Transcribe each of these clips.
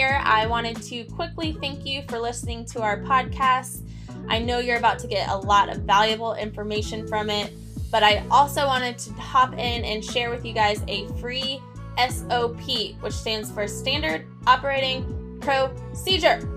here. I wanted to quickly thank you for listening to our podcast. I know you're about to get a lot of valuable information from it, but I also wanted to hop in and share with you guys a free SOP, which stands for Standard Operating Procedure.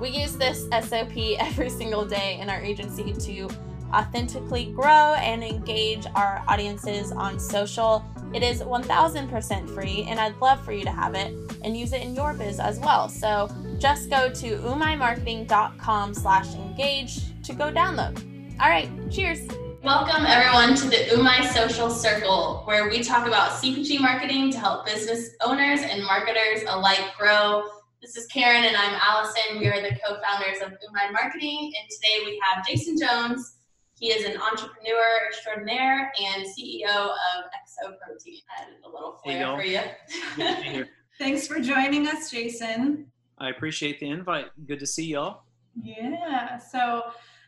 We use this SOP every single day in our agency to authentically grow and engage our audiences on social it is 1000% free, and I'd love for you to have it and use it in your biz as well. So just go to umaimarketing.com slash engage to go download. All right, cheers. Welcome everyone to the Umai Social Circle, where we talk about CPG marketing to help business owners and marketers alike grow. This is Karen and I'm Allison. We are the co-founders of Umai Marketing, and today we have Jason Jones, he is an entrepreneur extraordinaire and CEO of Exo Protein. Added a little flair for you. Thanks for joining us, Jason. I appreciate the invite. Good to see y'all. Yeah. So,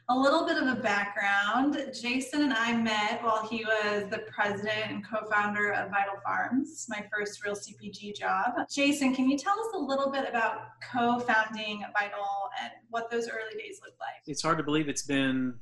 a little bit of a background. Jason and I met while he was the president and co founder of Vital Farms, my first real CPG job. Jason, can you tell us a little bit about co founding Vital and what those early days looked like? It's hard to believe it's been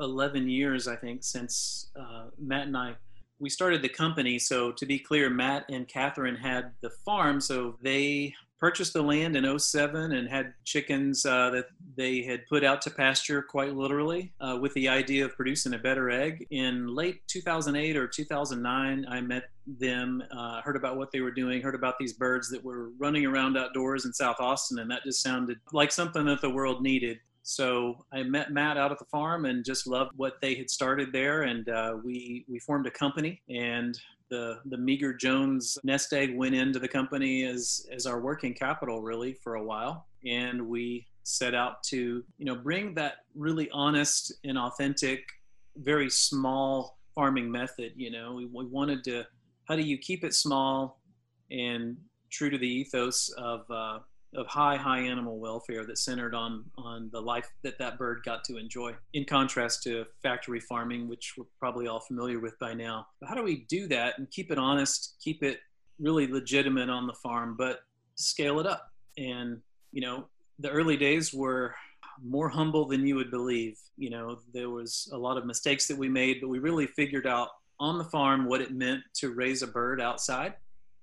11 years, I think, since uh, Matt and I we started the company. So to be clear, Matt and Catherine had the farm, so they purchased the land in 07 and had chickens uh, that they had put out to pasture quite literally uh, with the idea of producing a better egg. In late 2008 or 2009, I met them, uh, heard about what they were doing, heard about these birds that were running around outdoors in South Austin, and that just sounded like something that the world needed. So I met Matt out at the farm and just loved what they had started there, and uh, we we formed a company. And the the meager Jones nest egg went into the company as as our working capital really for a while, and we set out to you know bring that really honest and authentic, very small farming method. You know, we, we wanted to how do you keep it small and true to the ethos of uh, of high high animal welfare that centered on on the life that that bird got to enjoy in contrast to factory farming which we're probably all familiar with by now. But how do we do that and keep it honest keep it really legitimate on the farm but scale it up? And you know the early days were more humble than you would believe. You know there was a lot of mistakes that we made but we really figured out on the farm what it meant to raise a bird outside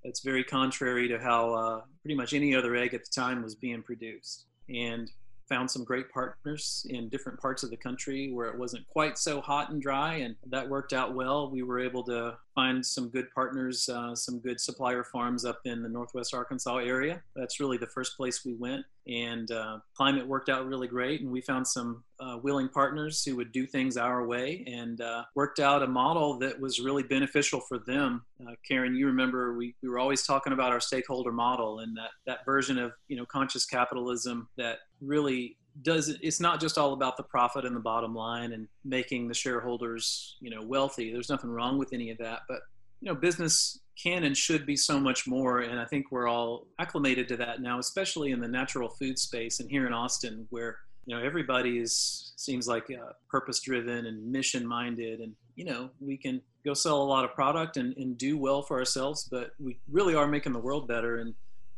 it's very contrary to how uh, pretty much any other egg at the time was being produced. And found some great partners in different parts of the country where it wasn't quite so hot and dry, and that worked out well. We were able to find some good partners, uh, some good supplier farms up in the Northwest Arkansas area. That's really the first place we went, and uh, climate worked out really great. And we found some uh, willing partners who would do things our way, and uh, worked out a model that was really beneficial for them. Uh, Karen, you remember we, we were always talking about our stakeholder model and that that version of you know conscious capitalism that really does it's not just all about the profit and the bottom line and making the shareholders you know wealthy there's nothing wrong with any of that but you know business can and should be so much more and i think we're all acclimated to that now especially in the natural food space and here in austin where you know everybody is seems like uh, purpose driven and mission minded and you know we can go sell a lot of product and, and do well for ourselves but we really are making the world better and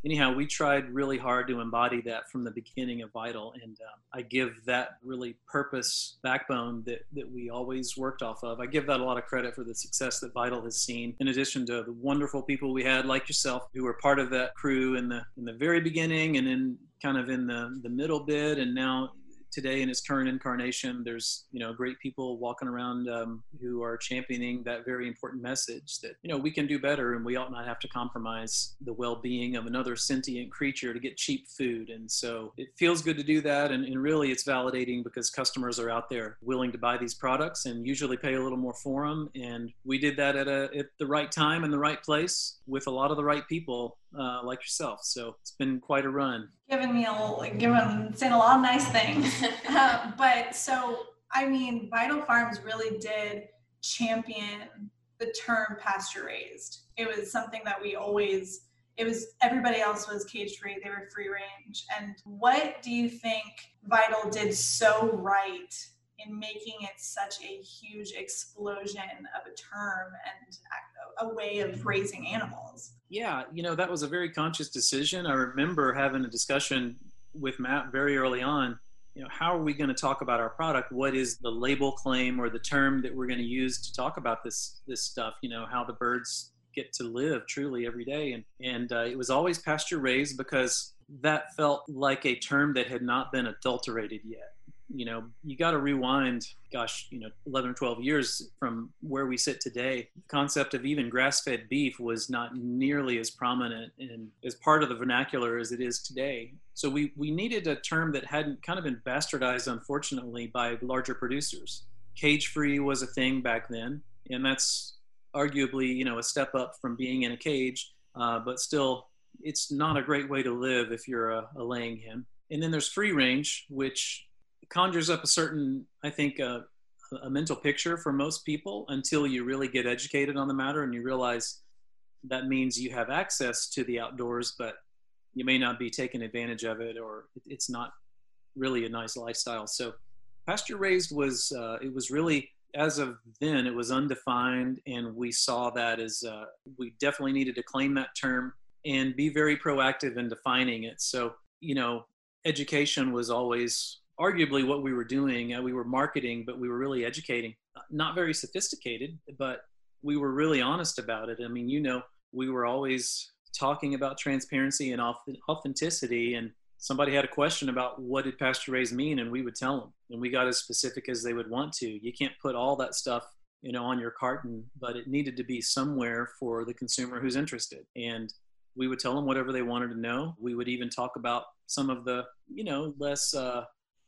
anyhow, we tried really hard to embody that from the beginning of Vital, and um, I give that really purpose backbone that that we always worked off of. I give that a lot of credit for the success that Vital has seen. In addition to the wonderful people we had, like yourself, who were part of that crew in the in the very beginning, and then kind of in the the middle bit, and now today in its current incarnation, there's you know great people walking around um, who are championing that very important message that you know we can do better and we ought not have to compromise the well-being of another sentient creature to get cheap food. And so it feels good to do that, and, and really it's validating because customers are out there willing to buy these products and usually pay a little more for them. And we did that at a at the right time and the right place with a lot of the right people uh, like yourself. So it's been quite a run. Giving me a little, giving, saying a lot of nice things. uh, but so, I mean, Vital Farms really did champion the term pasture raised. It was something that we always, it was everybody else was cage free, they were free range. And what do you think Vital did so right in making it such a huge explosion of a term and a way of raising animals. Yeah, you know, that was a very conscious decision. I remember having a discussion with Matt very early on. You know, how are we going to talk about our product? What is the label claim or the term that we're going to use to talk about this this stuff? You know, how the birds get to live truly every day, and and uh, it was always pasture raised because that felt like a term that had not been adulterated yet you know, you got to rewind, gosh, you know, 11 or 12 years from where we sit today. The concept of even grass fed beef was not nearly as prominent and as part of the vernacular as it is today. So we, we needed a term that hadn't kind of been bastardized, unfortunately, by larger producers. Cage free was a thing back then, and that's arguably, you know, a step up from being in a cage, uh, but still, it's not a great way to live if you're a, a laying hen. And then there's free range, which conjures up a certain, I think, uh, a mental picture for most people until you really get educated on the matter and you realize that means you have access to the outdoors, but you may not be taking advantage of it or it's not really a nice lifestyle. So pasture raised was, uh, it was really, as of then, it was undefined. And we saw that as uh, we definitely needed to claim that term and be very proactive in defining it. So, you know, education was always arguably what we were doing. Uh, we were marketing, but we were really educating. Not very sophisticated, but we were really honest about it. I mean, you know, we were always talking about transparency and authenticity. And somebody had a question about what did pasture raised mean, and we would tell them. And we got as specific as they would want to. You can't put all that stuff you know on your carton but it needed to be somewhere for the consumer who's interested and we would tell them whatever they wanted to know we would even talk about some of the you know less uh,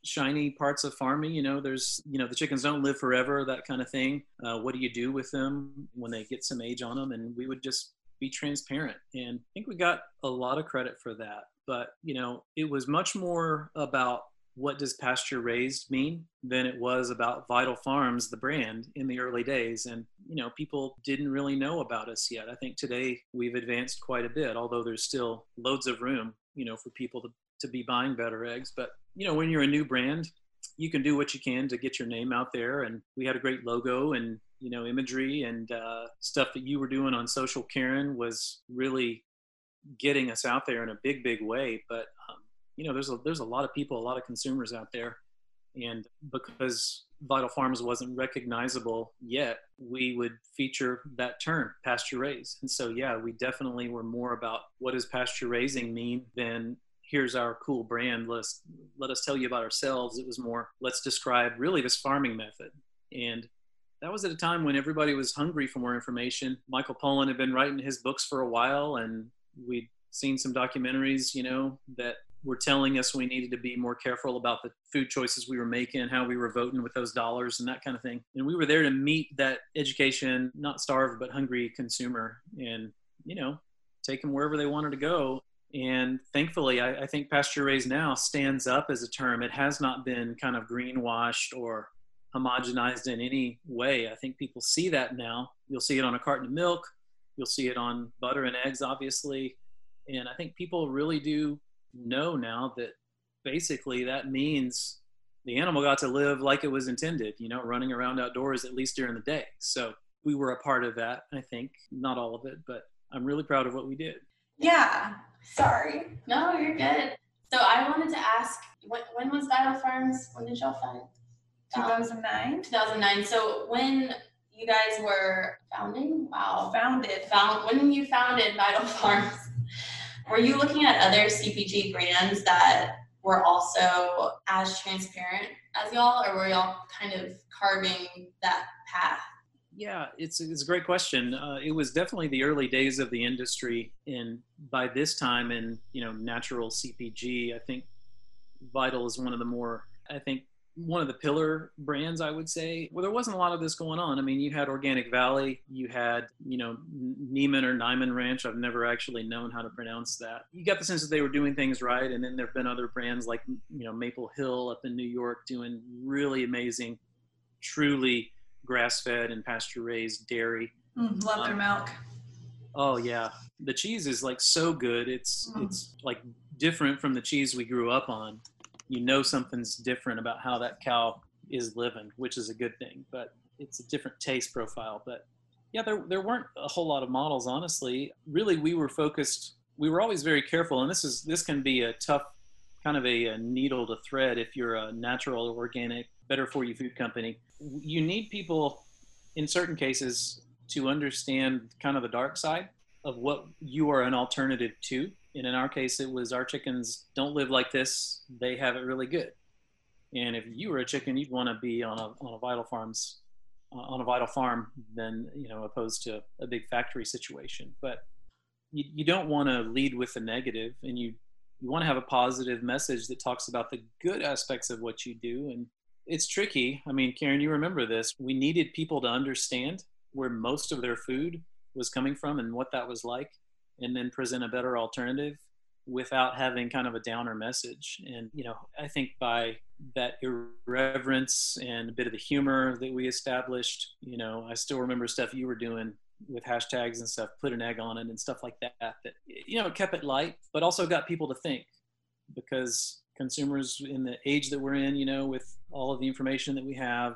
shiny parts of farming. You know, there's, you know, the chickens don't live forever, that kind of thing. Uh, what do you do with them when they get some age on them? And we would just be transparent. And I think we got a lot of credit for that. But, you know, it was much more about what does pasture raised mean than it was about Vital Farms, the brand, in the early days. And, you know, people didn't really know about us yet. I think today we've advanced quite a bit, although there's still loads of room, you know, for people to, to be buying better eggs. But you know, when you're a new brand, you can do what you can to get your name out there. And we had a great logo and, you know, imagery and uh, stuff that you were doing on social, Karen, was really getting us out there in a big, big way. But, um, you know, there's a, there's a lot of people, a lot of consumers out there. And because Vital Farms wasn't recognizable yet, we would feature that term, pasture raised. And so, yeah, we definitely were more about what does pasture raising mean than here's our cool brand let's let us tell you about ourselves. It was more let's describe really this farming method. And that was at a time when everybody was hungry for more information. Michael pollan had been writing his books for a while and we'd seen some documentaries you know that were telling us we needed to be more careful about the food choices we were making how we were voting with those dollars and that kind of thing. And we were there to meet that education not starved but hungry consumer and you know take them wherever they wanted to go and thankfully, I, I, think pasture raised now stands up as a term. It has not been kind of greenwashed or homogenized in any way. I think people see that now. You'll see it on a carton of milk, you'll see it on butter and eggs, obviously. And I think people really do know now that basically that means the animal got to live like it was intended, you know, running around outdoors at least during the day. So we were a part of that, I think. Not all of it, but I'm really proud of what we did. Yeah. Sorry. No, you're good. So I wanted to ask, when, when was Vital Farms? When did y'all find? 2009. 2009. So when you guys were founding, wow, founded, found when you founded Vital Farms, were you looking at other CPG brands that were also as transparent as y'all, or were y'all kind of carving that path? Yeah, it's, it's a great question. Uh, it was definitely the early days of the industry, and by this time in you know natural CPG, I think Vital is one of the more I think one of the pillar brands I would say. Well, there wasn't a lot of this going on. I mean, you had Organic Valley, you had you know Neiman or Nyman Ranch. I've never actually known how to pronounce that. You got the sense that they were doing things right, and then there've been other brands like you know Maple Hill up in New York doing really amazing, truly grass fed and pasture raised dairy. Mm, love um, their milk. Oh yeah, the cheese is like so good. It's mm. it's like different from the cheese we grew up on. You know something's different about how that cow is living, which is a good thing. But it's a different taste profile. But yeah, there there weren't a whole lot of models, honestly. Really, we were focused. We were always very careful, and this is this can be a tough kind of a, a needle to thread if you're a natural, organic, better for you food company. You need people, in certain cases, to understand kind of the dark side of what you are an alternative to. And in our case, it was our chickens don't live like this; they have it really good. And if you were a chicken, you'd want to be on a on a Vital Farms uh, on a Vital farm than you know opposed to a big factory situation. But you, you don't want to lead with the negative, and you you want to have a positive message that talks about the good aspects of what you do. And it's tricky. I mean, Karen, you remember this. We needed people to understand where most of their food was coming from and what that was like, and then present a better alternative without having kind of a downer message. And, you know, I think by that irreverence and a bit of the humor that we established, you know, I still remember stuff you were doing with hashtags and stuff, put an egg on it and stuff like that, that, you know, kept it light, but also got people to think because consumers in the age that we're in, you know, with all of the information that we have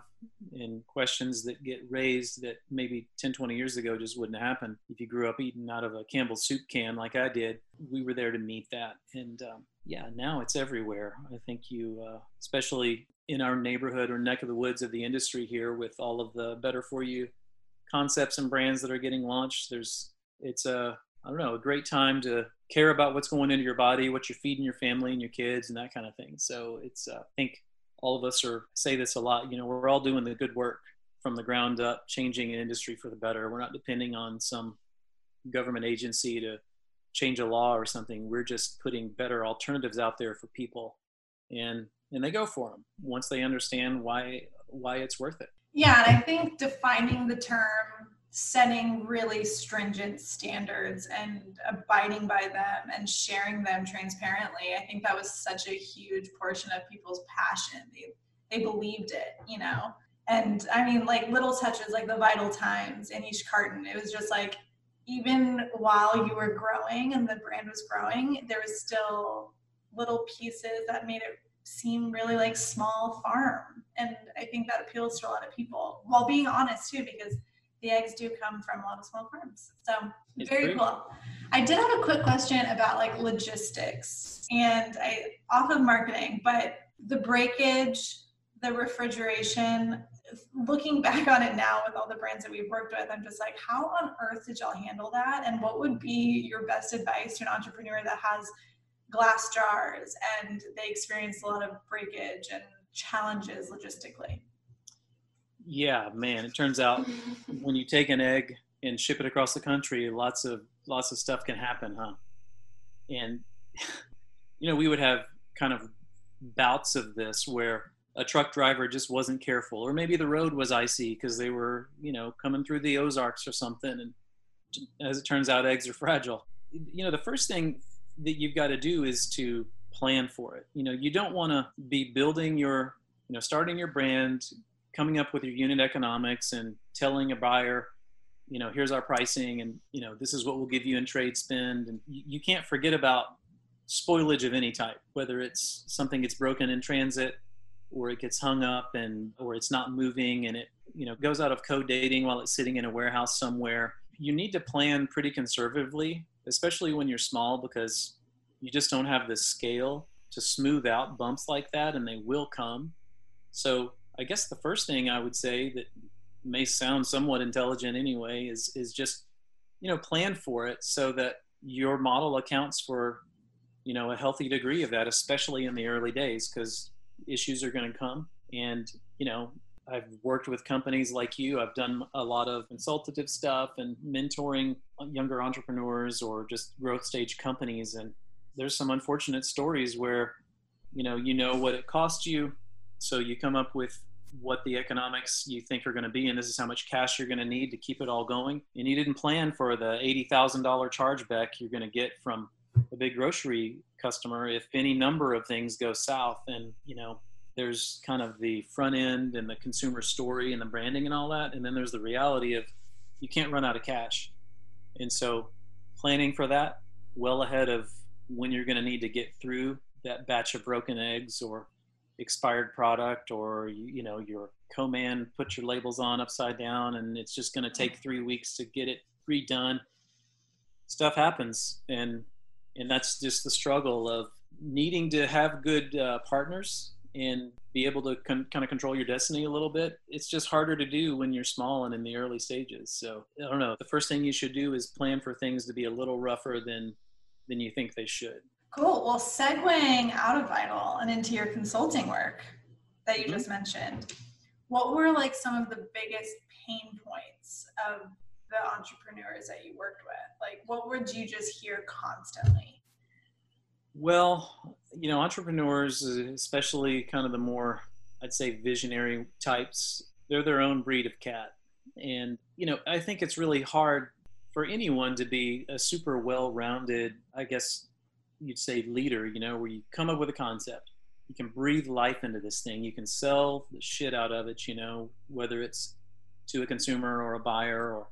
and questions that get raised that maybe 10, 20 years ago just wouldn't happen. If you grew up eating out of a Campbell's soup can like I did, we were there to meet that. And um, yeah, now it's everywhere. I think you, uh, especially in our neighborhood or neck of the woods of the industry here with all of the better for you concepts and brands that are getting launched, there's, it's a, I don't know, a great time to care about what's going into your body, what you're feeding your family and your kids, and that kind of thing. So it's, uh, I think all of us are say this a lot. You know, we're all doing the good work from the ground up, changing an industry for the better. We're not depending on some government agency to change a law or something. We're just putting better alternatives out there for people, and and they go for them once they understand why why it's worth it. Yeah, and I think defining the term setting really stringent standards and abiding by them and sharing them transparently. I think that was such a huge portion of people's passion. They they believed it you know? And i mean like little touches like the vital times in each carton it was just like even while you were growing and the brand was growing there was still little pieces that made it seem really like small farm. And i think that appeals to a lot of people while being honest too because the eggs do come from a lot of small farms. So it's very cool. I did have a quick question about like logistics and I off of marketing, but the breakage, the refrigeration, looking back on it now with all the brands that we've worked with, I'm just like, how on earth did y'all handle that? And what would be your best advice to an entrepreneur that has glass jars and they experience a lot of breakage and challenges logistically? Yeah, man, it turns out when you take an egg and ship it across the country, lots of lots of stuff can happen, huh? And you know, we would have kind of bouts of this where a truck driver just wasn't careful, or maybe the road was icy because they were, you know, coming through the Ozarks or something. And as it turns out, eggs are fragile. You know, the first thing that you've got to do is to plan for it. You know, you don't want to be building your, you know, starting your brand, coming up with your unit economics and telling a buyer you know here's our pricing and you know this is what we'll give you in trade spend. And you, you can't forget about spoilage of any type whether it's something gets broken in transit or it gets hung up and or it's not moving and it you know goes out of code dating while it's sitting in a warehouse somewhere. You need to plan pretty conservatively especially when you're small because you just don't have the scale to smooth out bumps like that and they will come. So I guess the first thing I would say that may sound somewhat intelligent anyway is is just you know plan for it so that your model accounts for you know a healthy degree of that especially in the early days because issues are going to come and you know I've worked with companies like you. I've done a lot of consultative stuff and mentoring younger entrepreneurs or just growth stage companies. And there's some unfortunate stories where, you know, you know what it costs you. So you come up with what the economics you think are going to be, and this is how much cash you're going to need to keep it all going. And you didn't plan for the $80,000 chargeback you're going to get from a big grocery customer if any number of things go south. And, you know, there's kind of the front end and the consumer story and the branding and all that. And then there's the reality of you can't run out of cash. And so planning for that well ahead of when you're going to need to get through that batch of broken eggs or expired product or you, you know your co-man put your labels on upside down and it's just going to take three weeks to get it redone stuff happens. And and that's just the struggle of needing to have good uh, partners and be able to con- kind of control your destiny a little bit. It's just harder to do when you're small and in the early stages. So i don't know. The first thing you should do is plan for things to be a little rougher than than you think they should cool well segueing out of vital and into your consulting work that you mm-hmm. just mentioned what were like some of the biggest pain points of the entrepreneurs that you worked with like what would you just hear constantly well, you know, entrepreneurs, especially kind of the more, I'd say, visionary types, they're their own breed of cat. And, you know, I think it's really hard for anyone to be a super well rounded, I guess you'd say, leader, you know, where you come up with a concept. You can breathe life into this thing. You can sell the shit out of it, you know, whether it's to a consumer or a buyer or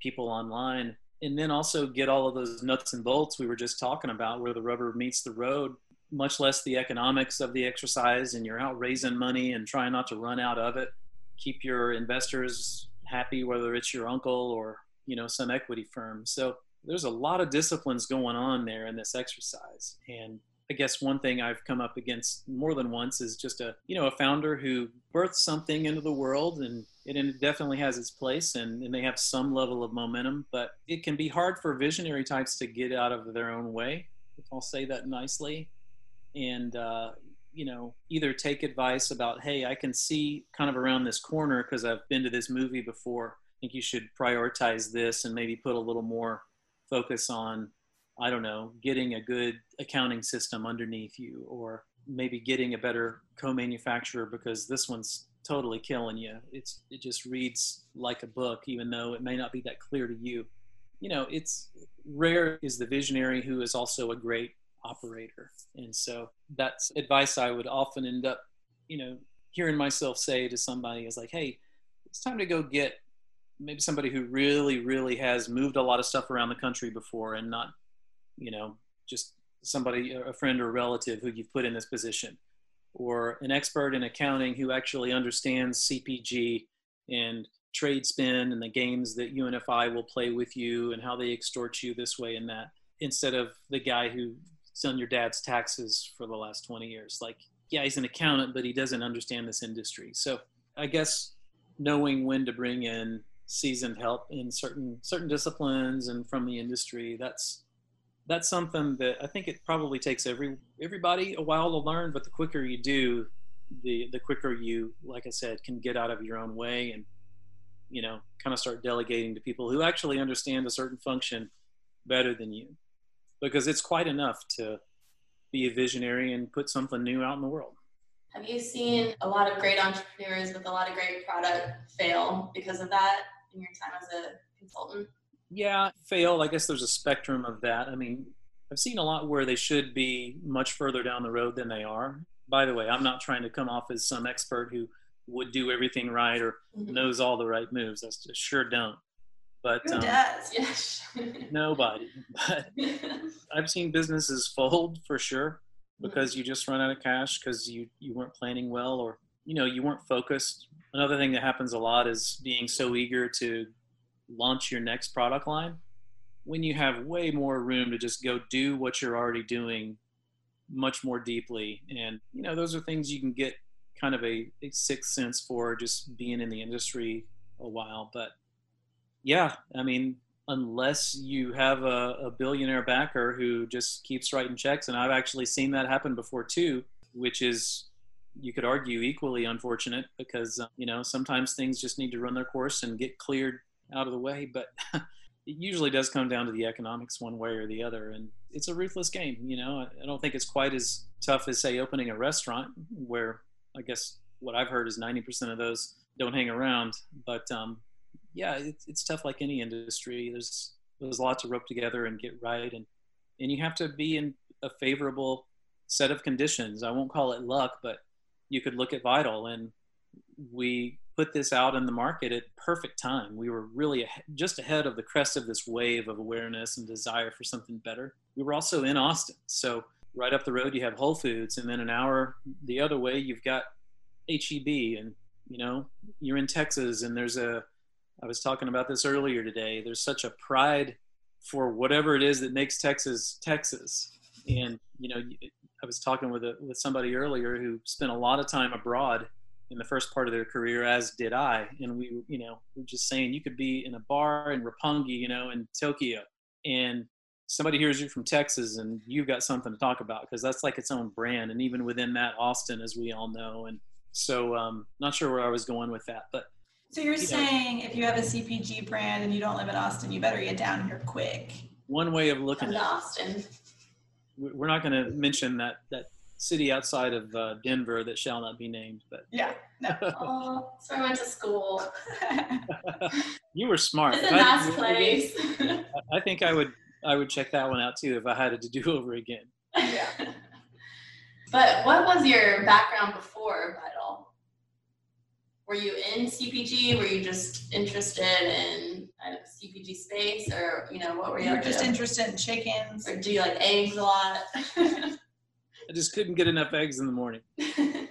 people online and then also get all of those nuts and bolts we were just talking about where the rubber meets the road much less the economics of the exercise and you're out raising money and trying not to run out of it keep your investors happy whether it's your uncle or you know some equity firm so there's a lot of disciplines going on there in this exercise. And I guess one thing I've come up against more than once is just a you know a founder who births something into the world and it definitely has its place and, and they have some level of momentum but it can be hard for visionary types to get out of their own way if I'll say that nicely. And uh, you know either take advice about hey I can see kind of around this corner because I've been to this movie before. I think you should prioritize this and maybe put a little more focus on I don't know, getting a good accounting system underneath you, or maybe getting a better co-manufacturer because this one's totally killing you. It's it just reads like a book, even though it may not be that clear to you. You know, it's rare is the visionary who is also a great operator, and so that's advice I would often end up, you know, hearing myself say to somebody is like, "Hey, it's time to go get." Maybe somebody who really, really has moved a lot of stuff around the country before and not you know, just somebody, a friend or relative who you've put in this position, or an expert in accounting who actually understands CPG and trade spend and the games that UNFI will play with you and how they extort you this way and that, instead of the guy who's done your dad's taxes for the last 20 years. Like, yeah, he's an accountant, but he doesn't understand this industry. So I guess knowing when to bring in seasoned help in certain certain disciplines and from the industry. That's that's something that I think it probably takes every everybody a while to learn, but the quicker you do, the the quicker you, like I said, can get out of your own way and you know kind of start delegating to people who actually understand a certain function better than you, because it's quite enough to be a visionary and put something new out in the world. Have you seen a lot of great entrepreneurs with a lot of great product fail because of that in your time as a consultant? yeah, fail. I guess there's a spectrum of that. I mean, I've seen a lot where they should be much further down the road than they are. By the way, I'm not trying to come off as some expert who would do everything right or mm-hmm. knows all the right moves. Just sure don't. But who um, does? Yes. nobody. But I've seen businesses fold for sure mm-hmm. because you just run out of cash because you you weren't planning well or you know you weren't focused. Another thing that happens a lot is being so eager to launch your next product line when you have way more room to just go do what you're already doing much more deeply and you know those are things you can get kind of a, a sixth sense for just being in the industry a while but yeah i mean unless you have a, a billionaire backer who just keeps writing checks and i've actually seen that happen before too which is you could argue equally unfortunate because uh, you know sometimes things just need to run their course and get cleared out of the way. But it usually does come down to the economics one way or the other. And it's a ruthless game. You know, I don't think it's quite as tough as, say, opening a restaurant where I guess what I've heard is 90% of those don't hang around. But um, yeah, it's, it's tough like any industry. There's, there's a lot to rope together and get right. And, and you have to be in a favorable set of conditions. I won't call it luck, but you could look at Vital and we put this out in the market at perfect time. We were really just ahead of the crest of this wave of awareness and desire for something better. We were also in Austin, so right up the road you have Whole Foods, and then an hour the other way you've got HEB, and you know you're in Texas, and there's a. I was talking about this earlier today. There's such a pride for whatever it is that makes Texas Texas, and you know I was talking with a, with somebody earlier who spent a lot of time abroad in the first part of their career, as did I, and we you know we're just saying you could be in a bar in Roppongi, you know, in Tokyo, and somebody hears you from Texas and you've got something to talk about because that's like its own brand. And even within that, Austin, as we all know. And so, um, not sure where I was going with that, but. So you're you saying know, if you have a CPG brand and you don't live in Austin, you better get down here quick. One way of looking at Austin. We're not going to mention that that city outside of uh, Denver that shall not be named, but yeah. No. oh, so I went to school. you were smart. It's a nice place. I think I would I would check that one out too if I had it to do over again. Yeah. but what was your background before Vital? Were you in CPG? Were you just interested in kind of CPG space, or you know, what were you? You were just interested in chickens, or do you like eggs a lot? I just couldn't get enough eggs in the morning.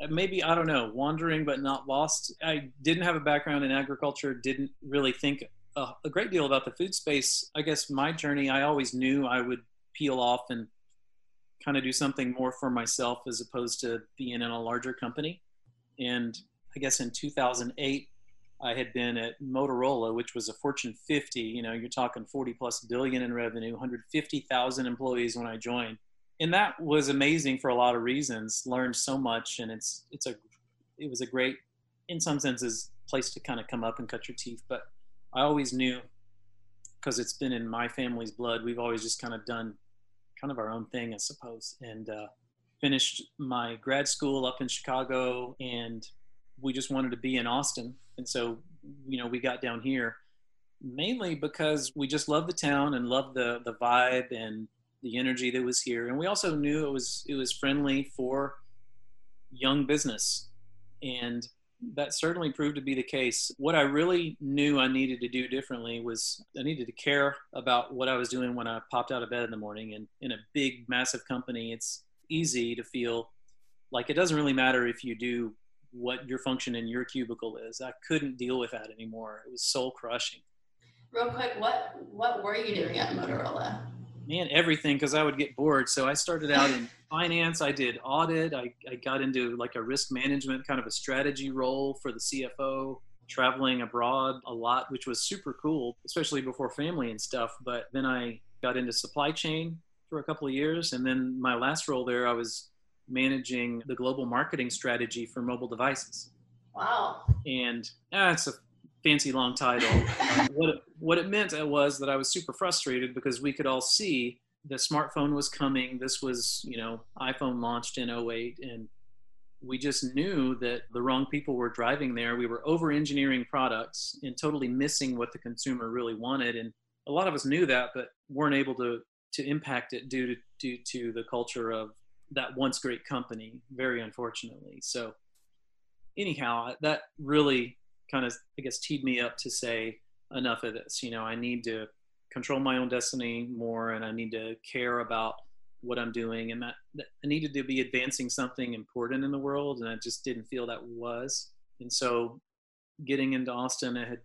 Uh, maybe I don't know, wandering but not lost. I didn't have a background in agriculture. Didn't really think a, a great deal about the food space. I guess my journey, I always knew I would peel off and kind of do something more for myself as opposed to being in a larger company. And I guess in 2008, I had been at Motorola, which was a Fortune 50. You know, you're talking 40 plus billion in revenue, 150,000 employees when I joined, and that was amazing for a lot of reasons. Learned so much, and it's it's a it was a great, in some senses, place to kind of come up and cut your teeth. But I always knew because it's been in my family's blood. We've always just kind of done kind of our own thing, I suppose. And uh, finished my grad school up in Chicago, and we just wanted to be in Austin. And so, you know, we got down here mainly because we just loved the town and loved the the vibe and the energy that was here. And we also knew it was it was friendly for young business. And that certainly proved to be the case. What I really knew I needed to do differently was I needed to care about what I was doing when I popped out of bed in the morning. And in a big, massive company, it's easy to feel like it doesn't really matter if you do what your function in your cubicle is. I couldn't deal with that anymore. It was soul crushing. Real quick, what what were you doing at Motorola? man, everything because I would get bored. So I started out in finance. I did audit. I, I got into like a risk management kind of a strategy role for the CFO, traveling abroad a lot, which was super cool, especially before family and stuff. But then I got into supply chain for a couple of years. And then my last role there, I was managing the global marketing strategy for mobile devices. Wow. And that's ah, a fancy long title. uh, what, it, what it meant was that I was super frustrated because we could all see the smartphone was coming. This was, you know, iPhone launched in 08 and we just knew that the wrong people were driving there. We were over engineering products and totally missing what the consumer really wanted. And a lot of us knew that, but weren't able to, to impact it due to, due to the culture of that once great company, very unfortunately. So anyhow, that really kind of I guess teed me up to say enough of this. You know, I need to control my own destiny more, and I need to care about what I'm doing, and that, that I needed to be advancing something important in the world, and I just didn't feel that was. And so, getting into Austin, I had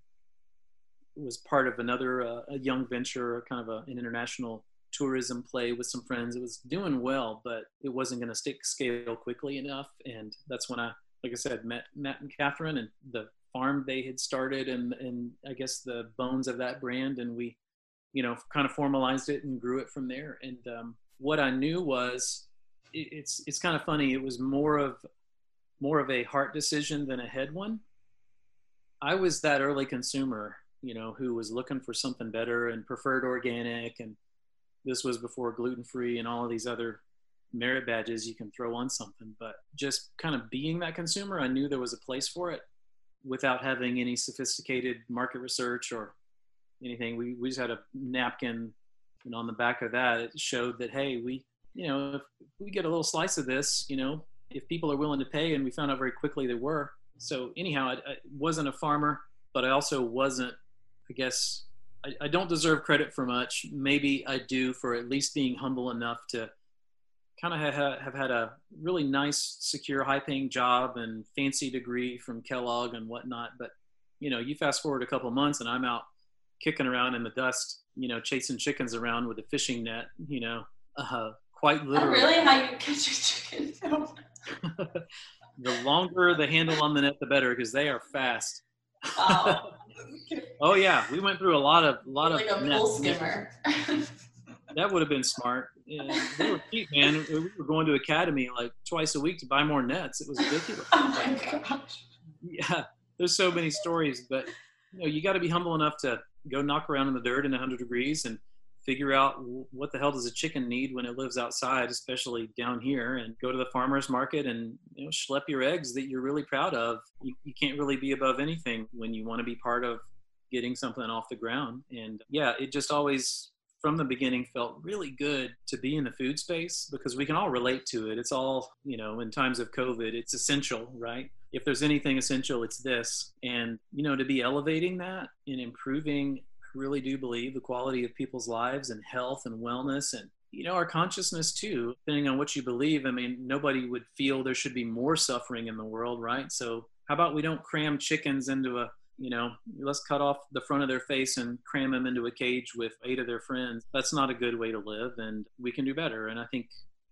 was part of another uh, a young venture, kind of a, an international tourism play with some friends. It was doing well, but it wasn't going to stick scale quickly enough. And that's when I, like I said, met Matt and Catherine, and the farm they had started and and I guess the bones of that brand and we you know kind of formalized it and grew it from there and um, what I knew was it, it's it's kind of funny it was more of more of a heart decision than a head one I was that early consumer you know who was looking for something better and preferred organic and this was before gluten free and all of these other merit badges you can throw on something but just kind of being that consumer i knew there was a place for it without having any sophisticated market research or anything. We, we just had a napkin, and on the back of that, it showed that, hey, we, you know, if we get a little slice of this, you know, if people are willing to pay, and we found out very quickly they were. So, anyhow, I, I wasn't a farmer, but I also wasn't, I guess, I, I don't deserve credit for much. Maybe I do for at least being humble enough to kind of have, have had a really nice, secure, high-paying job and fancy degree from Kellogg and whatnot. But you know, you fast forward a couple months, and I'm out kicking around in the dust, you know, chasing chickens around with a fishing net, you know, uh, quite Oh, literally. really? How you catch your chickens? the longer the handle on the net, the better, because they are fast. Wow. Oh yeah, we went through a lot of, a lot like of a nets. bull skimmer. That would have been smart. Yeah, they were cheap, man. We were going to academy like twice a week to buy more nets. It was ridiculous. oh my gosh. yeah, there's so many stories, but you know, you got to be humble enough to go knock around in the dirt in 100 degrees and figure out what the hell does a chicken need when it lives outside, especially down here, and go to the farmers market and you know schlep your eggs that you're really proud of. You, you can't really be above anything when you want to be part of getting something off the ground. And yeah, it just always from the beginning felt really good to be in the food space because we can all relate to it. It's all, you know, in times of COVID, it's essential, right? If there's anything essential, it's this. And, you know, to be elevating that and improving, really do believe the quality of people's lives and health and wellness and, you know, our consciousness too, depending on what you believe. I mean, nobody would feel there should be more suffering in the world, right? So, how about we don't cram chickens into a you know, let's cut off the front of their face and cram them into a cage with eight of their friends. That's not a good way to live, and we can do better. And I think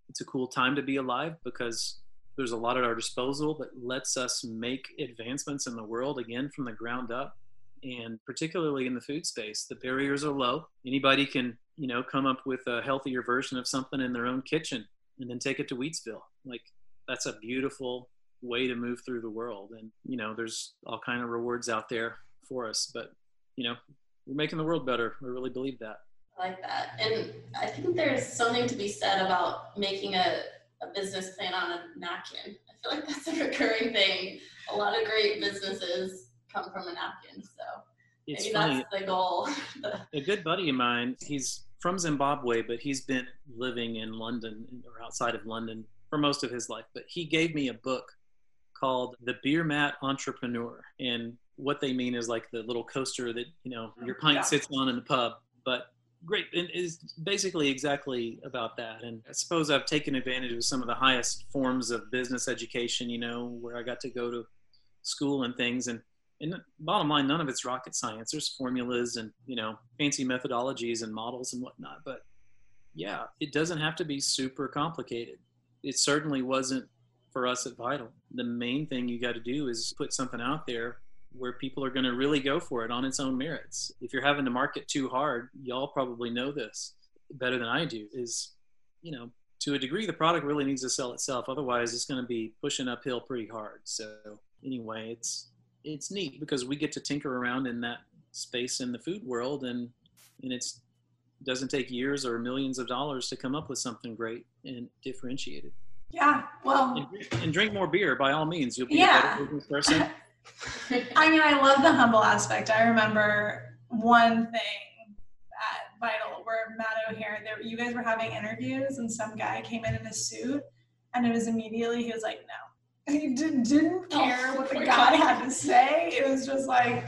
it's a cool time to be alive because there's a lot at our disposal that lets us make advancements in the world again from the ground up. And particularly in the food space, the barriers are low. Anybody can, you know, come up with a healthier version of something in their own kitchen and then take it to Wheatsville. Like that's a beautiful way to move through the world and you know there's all kind of rewards out there for us but you know we're making the world better i really believe that I like that. And I think there's something to be said about making a, a business plan on a napkin. I feel like that's a recurring thing. A lot of great businesses come from a napkin. So it's maybe funny that's the goal. a good buddy of mine he's from zimbabwe but he's been living in london or outside of london for most of his life but he gave me a book called the beer mat entrepreneur and what they mean is like the little coaster that you know your pint Yeah. sits on in the pub but great and is basically exactly about that and i suppose i've taken advantage of some of the highest forms of business education you know where i got to go to school and things and and bottom line none of it's rocket science. There's formulas and you know fancy methodologies and models and whatnot but yeah it doesn't have to be super complicated. It certainly wasn't for us at vital. The main thing you got to do is put something out there where people are going to really go for it on its own merits. If you're having to market too hard y'all probably know this better than i do is you know to a degree the product really needs to sell itself. Otherwise it's going to be pushing uphill pretty hard. So anyway it's it's neat because we get to tinker around in that space in the food world and and it's doesn't take years or millions of dollars to come up with something great and differentiated Yeah, well, and, drink- and drink more beer by all means you'll be Yeah. a better business person I mean, I love the humble aspect. I remember one thing at Vital where Matt O'Hayer, there, you guys were having interviews, and some guy came in in a suit, and it was immediately he was like, "No," he did, didn't care what the Oh, guy had to say. It was just like,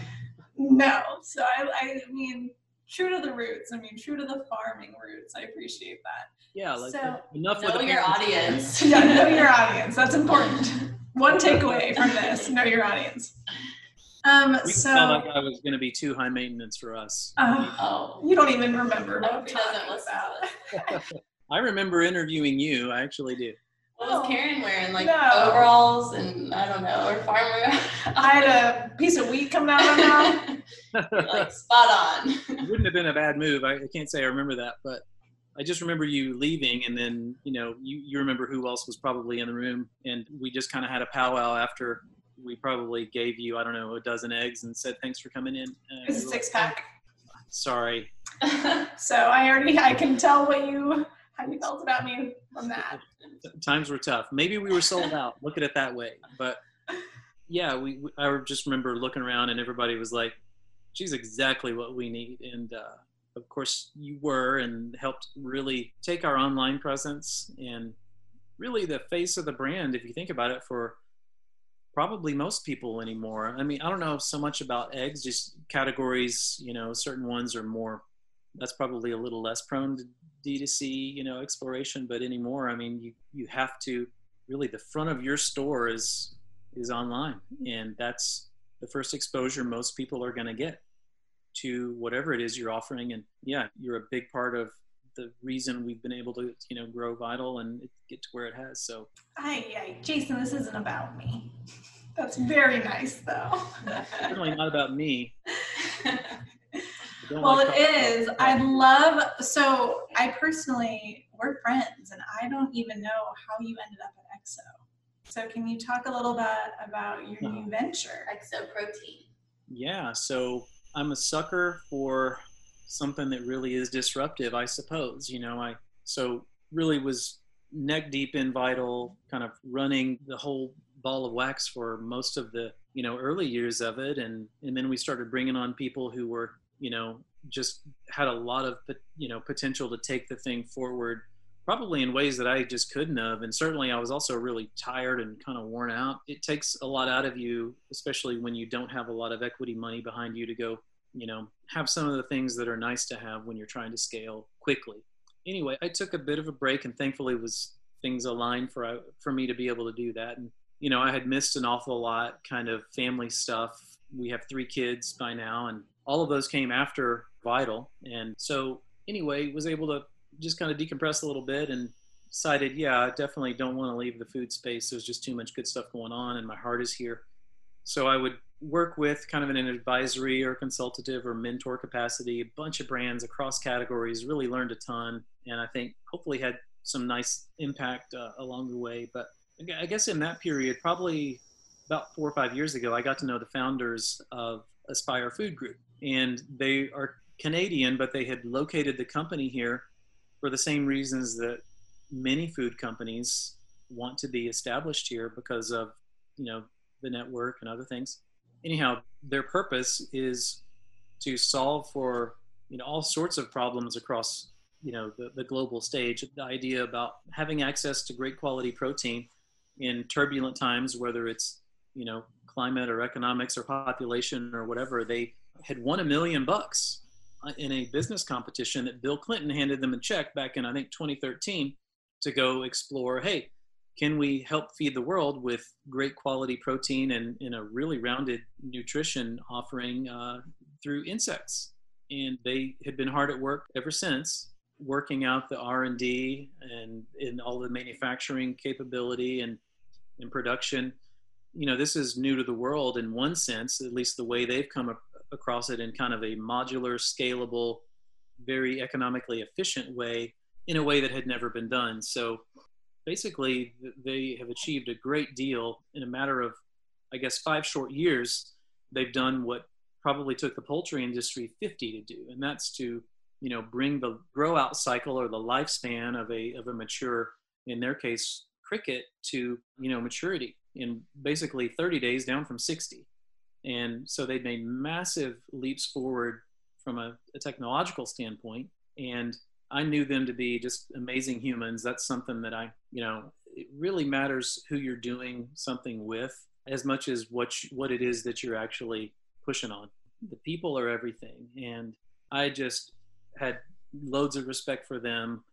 "No." So I, I mean, true to the roots. I mean, true to the farming roots. I appreciate that. yeah like So- enough with know the your parents. audience. Yeah, know your audience. That's important. One takeaway from this: know your audience. Um, we so. could tell that guy was going to be too high maintenance for us Uh, Oh, you don't even remember I what I'm doesn't talking listen about. i remember interviewing you i actually do What was Karen wearing? Like No. overalls and I don't know, or farmer. I had a piece of wheat coming out of my mouth. like spot on. it wouldn't have been a bad move. I, I can't say I remember that, but I just remember you leaving, and then you know you, you remember who else was probably in the room, and we just kind of had a powwow after we probably gave you I don't know a dozen eggs and said thanks for coming in. Uh, It's a six pack. Sorry, So I already I can tell what you how you felt about me from that. Times were tough. Maybe we were sold out. Look at it that way, but yeah, we, we I just remember looking around and everybody was like, "She's exactly what we need," and uh, of course you were and helped really take our online presence and really the face of the brand if you think about it for probably most people anymore i mean i don't know so much about eggs just categories you know certain ones are more that's probably a little less prone to D2C, you know, exploration, but anymore, I mean, you, you have to really the front of your store is is online. And that's the first exposure most people are going to get to whatever it is you're offering. And yeah you're a big part of the reason we've been able to you know grow vital and get to where it has so. Hi jason this isn't about me. That's very nice though. Certainly not about me. Well like it is. i love so i personally we're friends and i don't even know how you ended up at exo. So can you talk a little bit about your uh-huh. new venture? Exo protein. Yeah so i'm a sucker for something that really is disruptive, I suppose. You know, I so really was neck deep in Vital, kind of running the whole ball of wax for most of the you know early years of it, and and then we started bringing on people who were you know just had a lot of you know potential to take the thing forward probably in ways that I just couldn't have. And certainly I was also really tired and kind of worn out. It takes a lot out of you, especially when you don't have a lot of equity money behind you to go you know, have some of the things that are nice to have when you're trying to scale quickly. Anyway, I took a bit of a break and thankfully was things aligned for uh, for me to be able to do that. And you know, I had missed an awful lot kind of family stuff. We have three kids by now and all of those came after Vital. And so anyway, was able to just kind of decompress a little bit and decided, yeah, I definitely don't want to leave the food space. There's just too much good stuff going on and my heart is here. So I would work with kind of in an advisory or consultative or mentor capacity, a bunch of brands across categories, really learned a ton. And I think hopefully had some nice impact uh, along the way. But I guess in that period, probably about four or five years ago, I got to know the founders of Aspire Food Group. And they are Canadian, but they had located the company here for the same reasons that many food companies want to be established here because of, you know, the network and other things anyhow, their purpose is to solve for you know all sorts of problems across you know the, the global stage. The idea about having access to great quality protein in turbulent times, whether it's you know climate or economics or population or whatever, they had won a million bucks in a business competition that Bill Clinton handed them a check back in I think 2013 to go explore. Hey, can we help feed the world with great quality protein and in a really rounded nutrition offering uh, through insects and they had been hard at work ever since working out the r&d and in all the manufacturing capability and in production you know this is new to the world in one sense at least the way they've come across it in kind of a modular scalable very economically efficient way in a way that had never been done so basically they have achieved a great deal in a matter of, I guess, five short years. They've done what probably took the poultry industry 50 to do, and that's to you know bring the grow out cycle or the lifespan of a of a mature, in their case, cricket to you know maturity in basically 30 days down from 60. And so they've made massive leaps forward from a, a technological standpoint. And I knew them to be just amazing humans. That's something that I, you know, it really matters who you're doing something with as much as what you, what it is that you're actually pushing on. The people are everything, and I just had loads of respect for them,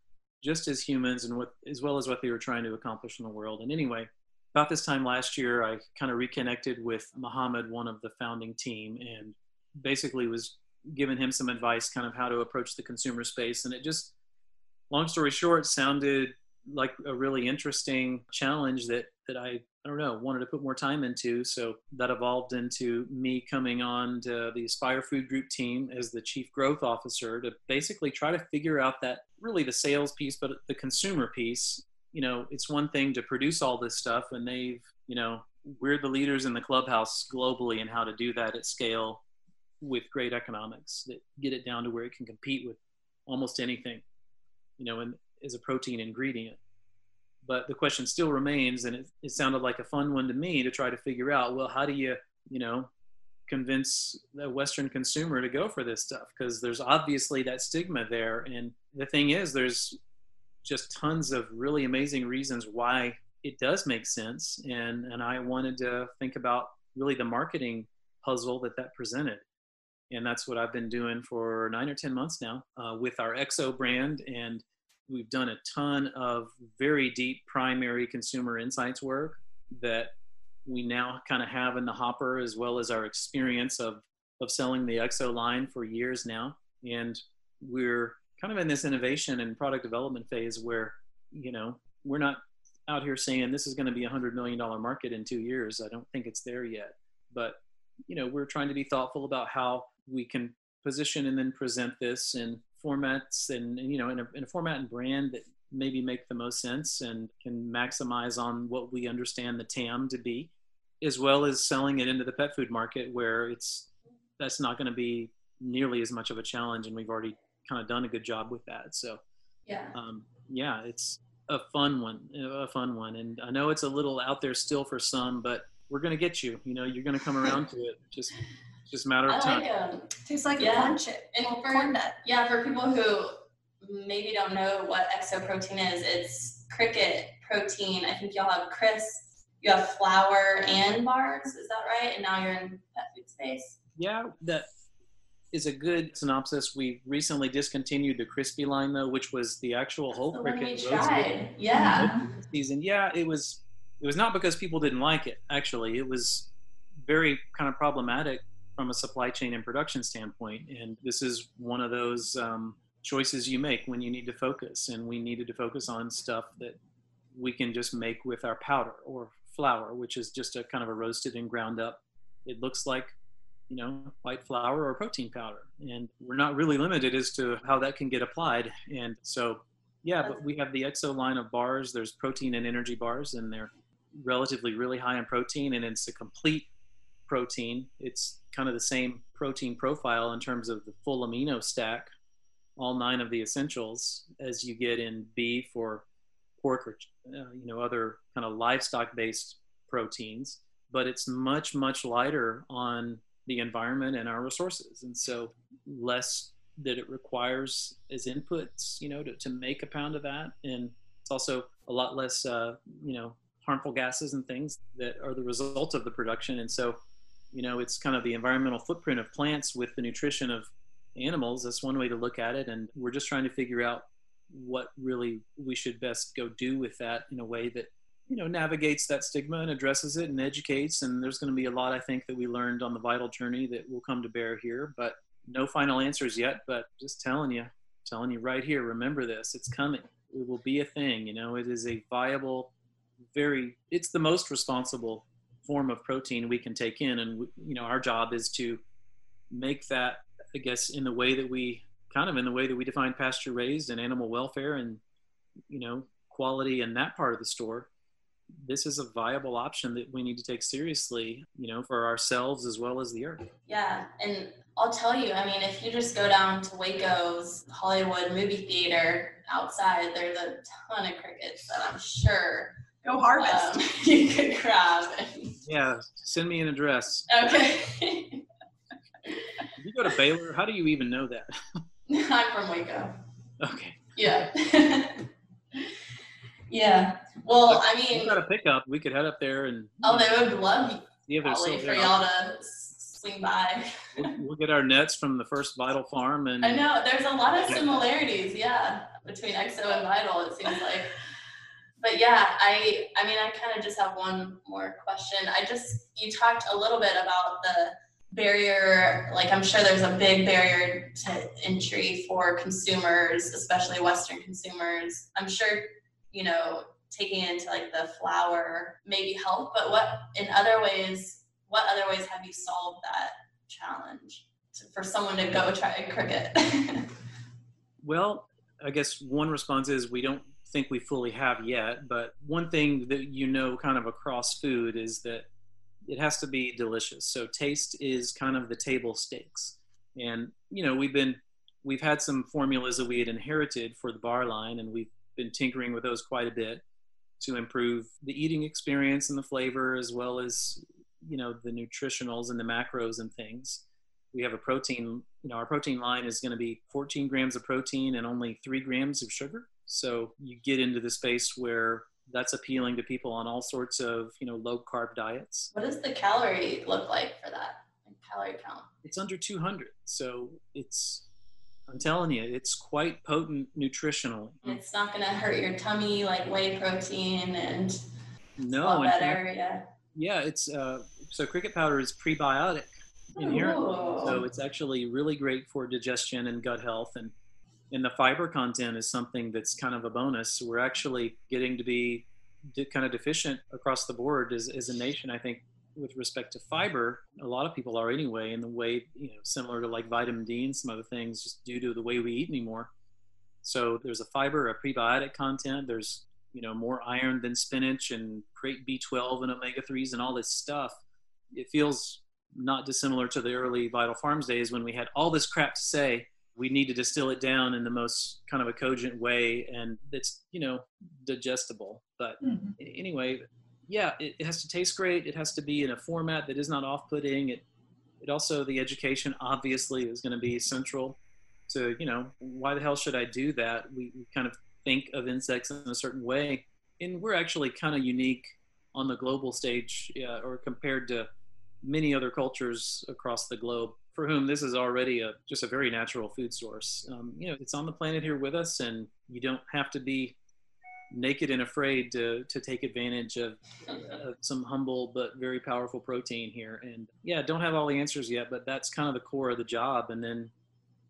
just as humans, and what as well as what they were trying to accomplish in the world. And anyway, about this time last year, I kind of reconnected with Muhammad, one of the founding team, and basically was giving him some advice, kind of how to approach the consumer space. And it just, long story short, sounded like a really interesting challenge that that I I don't know wanted to put more time into. So that evolved into me coming on to the Aspire Food Group team as the chief growth officer to basically try to figure out that really the sales piece, but the consumer piece. You know, it's one thing to produce all this stuff, and they've you know we're the leaders in the clubhouse globally in how to do that at scale with great economics that get it down to where it can compete with almost anything, you know, and as a protein ingredient. But the question still remains, and it, it sounded like a fun one to me to try to figure out, well, how do you, you know, convince the Western consumer to go for this stuff? Because there's obviously that stigma there. And the thing is, there's just tons of really amazing reasons why it does make sense. And, and I wanted to think about really the marketing puzzle that that presented. And that's what I've been doing for nine or ten months now uh, with our EXO brand. And we've done a ton of very deep primary consumer insights work that we now kind of have in the hopper as well as our experience of of selling the exo line for years now. And we're kind of in this innovation and product development phase where you know we're not out here saying this is going to be a hundred million dollar market in two years. I don't think it's there yet. But you know we're trying to be thoughtful about how we can position and then present this in formats and, and you know in a, in a format and brand that maybe make the most sense and can maximize on what we understand the TAM to be, as well as selling it into the pet food market where it's that's not going to be nearly as much of a challenge, and we've already kind of done a good job with that. So, yeah, um, yeah, it's a fun one, a fun one, and I know it's a little out there still for some, but we're going to get you. You know, you're going to come around to it. Just just a matter of time. Like, um, Tastes like yeah. a corn chip. And for, corn nut. Yeah, for people who maybe don't know what exoprotein is, it's cricket protein. I think y'all have crisp, you have flour and bars. Is that right? And now you're in pet food space. Yeah, that is a good synopsis. We recently discontinued the crispy line though, which was the actual whole the cricket. tried. Yeah. Season. Yeah, it was. It was not because people didn't like it. Actually, it was very kind of problematic from a supply chain and production standpoint. And this is one of those um, choices you make when you need to focus. And we needed to focus on stuff that we can just make with our powder or flour, which is just a kind of a roasted and ground up. It looks like, you know, white flour or protein powder. And we're not really limited as to how that can get applied. And so, yeah, but we have the EXO line of bars. There's protein and energy bars, and they're relatively really high in protein, and it's a complete protein. It's kind of the same protein profile in terms of the full amino stack, all nine of the essentials, as you get in beef or pork or uh, you know other kind of livestock-based proteins. But it's much much lighter on the environment and our resources, and so less that it requires as inputs, you know, to, to make a pound of that, and it's also a lot less, uh, you know, harmful gases and things that are the result of the production, and so you know it's kind of the environmental footprint of plants with the nutrition of animals. That's one way to look at it. And we're just trying to figure out what really we should best go do with that in a way that you know navigates that stigma and addresses it and educates. And there's going to be a lot i think that we learned on the vital journey that will come to bear here but no final answers yet. But just telling you telling you right here remember this it's coming. It will be a thing you know it is a viable very it's the most responsible form of protein we can take in. And you know our job is to make that i guess in the way that we kind of in the way that we define pasture raised and animal welfare and you know quality in that part of the store this is a viable option that we need to take seriously you know for ourselves as well as the earth yeah and i'll tell you i mean if you just go down to waco's hollywood movie theater outside there's a ton of crickets that i'm sure Go harvest. Um, you could grab. Yeah, send me an address. Okay. if you go to Baylor, how do you even know that? I'm from Waco. Okay. Yeah. yeah. Well, I mean, we got a pickup. We could head up there and. Oh, they would love yeah, probably for y'all to swing by. We'll, we'll, get our nets from the first Vital Farm, and I know there's a lot of similarities. Yeah, between EXO and Vital, it seems like but yeah, I I mean I kind of just have one more question. I just you talked a little bit about the barrier like i'm sure there's a big barrier to entry for consumers especially western consumers i'm sure you know taking into like the flour maybe help but what in other ways what other ways have you solved that challenge to, for someone to go try cricket well i guess one response is we don't think we fully have yet. But one thing that you know kind of across food is that it has to be delicious. So taste is kind of the table stakes. And, you know, we've been, we've had some formulas that we had inherited for the bar line and we've been tinkering with those quite a bit to improve the eating experience and the flavor as well as, you know, the nutritionals and the macros and things. We have a protein, you know, our protein line is going to be 14 grams of protein and only three grams of sugar. So you get into the space where that's appealing to people on all sorts of you know low carb diets. What does the calorie look like for that? Like calorie count? It's under 200, so it's I'm telling you, it's quite potent nutritionally. It's not going to hurt your tummy like whey protein and no, better. fact, yeah. yeah, it's uh, so cricket powder is prebiotic inherently, so it's actually really great for digestion and gut health. And and the fiber content is something that's kind of a bonus. We're actually getting to be de- kind of deficient across the board as, as a nation. I think with respect to fiber, a lot of people are anyway, in the way you know similar to like vitamin D and some other things, just due to the way we eat anymore. So there's a fiber, a prebiotic content. There's you know more iron than spinach and great B12 and omega 3s and all this stuff. It feels not dissimilar to the early Vital Farms days when we had all this crap to say. We need to distill it down in the most kind of a cogent way and that's, you know digestible. But Mhm. anyway, yeah, it, it has to taste great. It has to be in a format that is not off-putting. It it also the education obviously is going to be central to you know why the hell should I do that? We, we kind of think of insects in a certain way, and we're actually kind of unique on the global stage, yeah, or compared to many other cultures across the globe for whom this is already a just a very natural food source. Um, you know, it's on the planet here with us, and you don't have to be naked and afraid to to take advantage of, of some humble but very powerful protein here. And yeah, don't have all the answers yet, but that's kind of the core of the job. And then,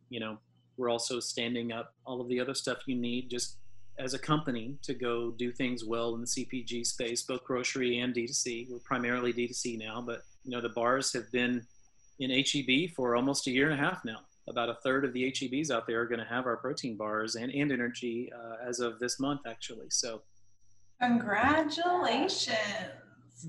you know, we're also standing up all of the other stuff you need just as a company to go do things well in the CPG space, both grocery and D2C. We're primarily D2C now, but you know the bars have been in HEB for almost a year and a half now. About a third of the HEBs out there are going to have our protein bars and, and energy uh, as of this month, actually. So Congratulations.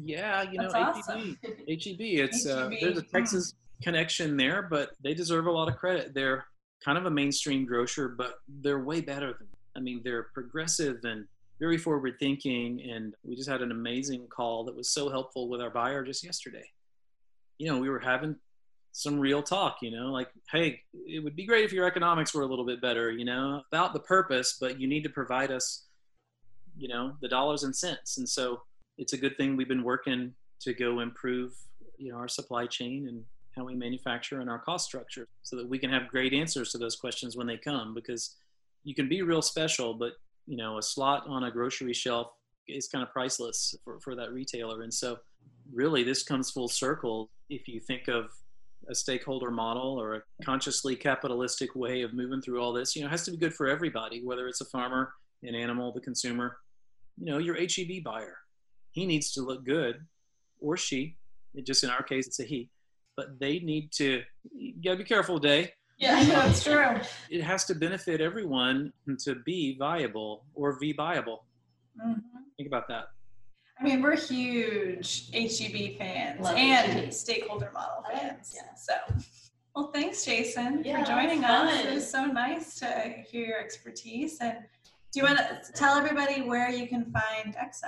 yeah, you know That's HEB, awesome. HEB. It's uh, HEB, there's a. Texas connection there, but they deserve a lot of credit. They're kind of a mainstream grocer, but they're way better than. I mean, they're progressive and very forward thinking. And we just had an amazing call that was so helpful with our buyer just yesterday. You know, we were having some real talk. You know, like, hey, it would be great if your economics were a little bit better. You know, about the purpose, but you need to provide us, you know, the dollars and cents. And so it's a good thing we've been working to go improve you know our supply chain and how we manufacture and our cost structure so that we can have great answers to those questions when they come because you can be real special but you know a slot on a grocery shelf is kind of priceless for, for that retailer and so really this comes full circle if you think of a stakeholder model or a consciously capitalistic way of moving through all this you know has to be good for everybody whether it's a farmer an animal the consumer you know your heb buyer he needs to look good or she it just in our case it's a he but they need to you gotta be careful day Yeah. That's true. it has to benefit everyone to be viable or be viable Mhm. think about that I mean, we're huge HEB fans Love and HEB. stakeholder model Oh, fans. yeah. So, well, thanks, Jason, Yeah, for joining us. It was so nice to hear your expertise. And do you want to tell everybody where you can find EXO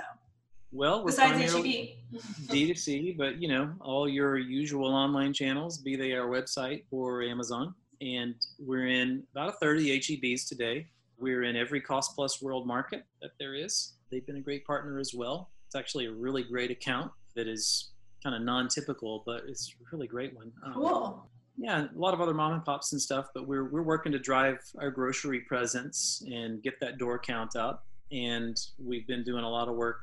well we're besides primarily HEB? D2C, but you know, all your usual online channels, be they our website or Amazon. And we're in about a 30 HEBs today. We're in every Cost Plus World Market that there is. They've been a great partner as well. It's actually a really great account that is kind of non-typical, but it's a really great one. Um, Cool. yeah, a lot of other mom and pops and stuff, but we're we're working to drive our grocery presence and get that door count up. And we've been doing a lot of work,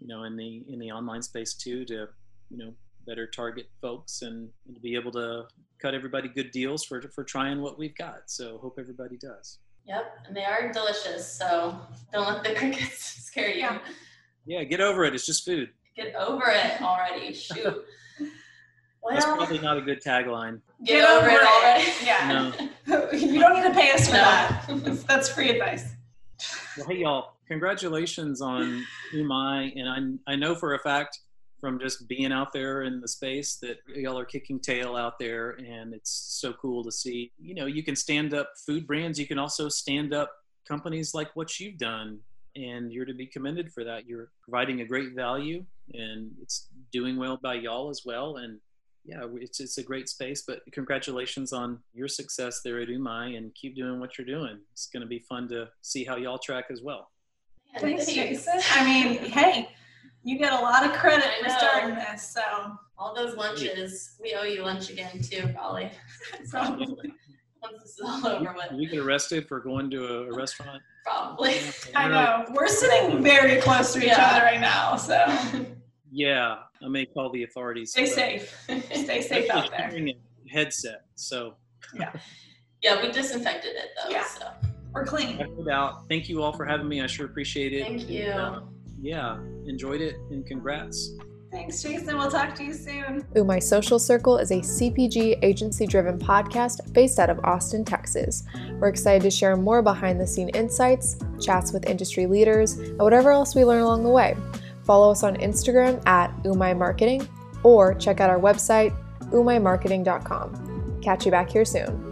you know, in the in the online space too, to you know better target folks and, and to be able to cut everybody good deals for for trying what we've got. So hope everybody does. Yep, and they are delicious. So don't let the crickets scare you. Yeah. Yeah, get over it. It's just food. Get over it already. Shoot. That's probably not a good tagline. get, over, it already. Yeah. No. you don't need to pay us for No. that. That's, that's free advice. Well, hey y'all, congratulations on Umai, and I I know for a fact from just being out there in the space that y'all are kicking tail out there, and it's so cool to see. You know, you can stand up food brands, you can also stand up companies like what you've done, and you're to be commended for that. You're providing a great value, and it's doing well by y'all as well, and. Yeah, it's it's a great space, but congratulations on your success there at Umai, and keep doing what you're doing. It's going to be fun to see how y'all track as well. Man, Thanks, Jason. I mean, hey, you get a lot of credit for starting this. So, All those lunches, we owe you lunch again too, probably. so Once once this is all over with. You get arrested for going to a, a restaurant. Probably. I know. We're sitting very close to each Yeah. other right now, so Yeah, I may call the authorities. stay safe. Stay safe out there. A headset, so yeah, Yeah, we disinfected it though. Yeah. So We're clean. check out. Thank you all for having me. I sure appreciate it. thank you. Uh, yeah, enjoyed it and congrats. Thanks, Jason. We'll talk to you soon. My Social Circle is a CPG agency driven podcast based out of Austin, Texas. We're excited to share more behind the scene insights, chats with industry leaders, and whatever else we learn along the way. Follow us on Instagram at Umai Marketing or check out our website, umaimarketing.com. Catch you back here soon.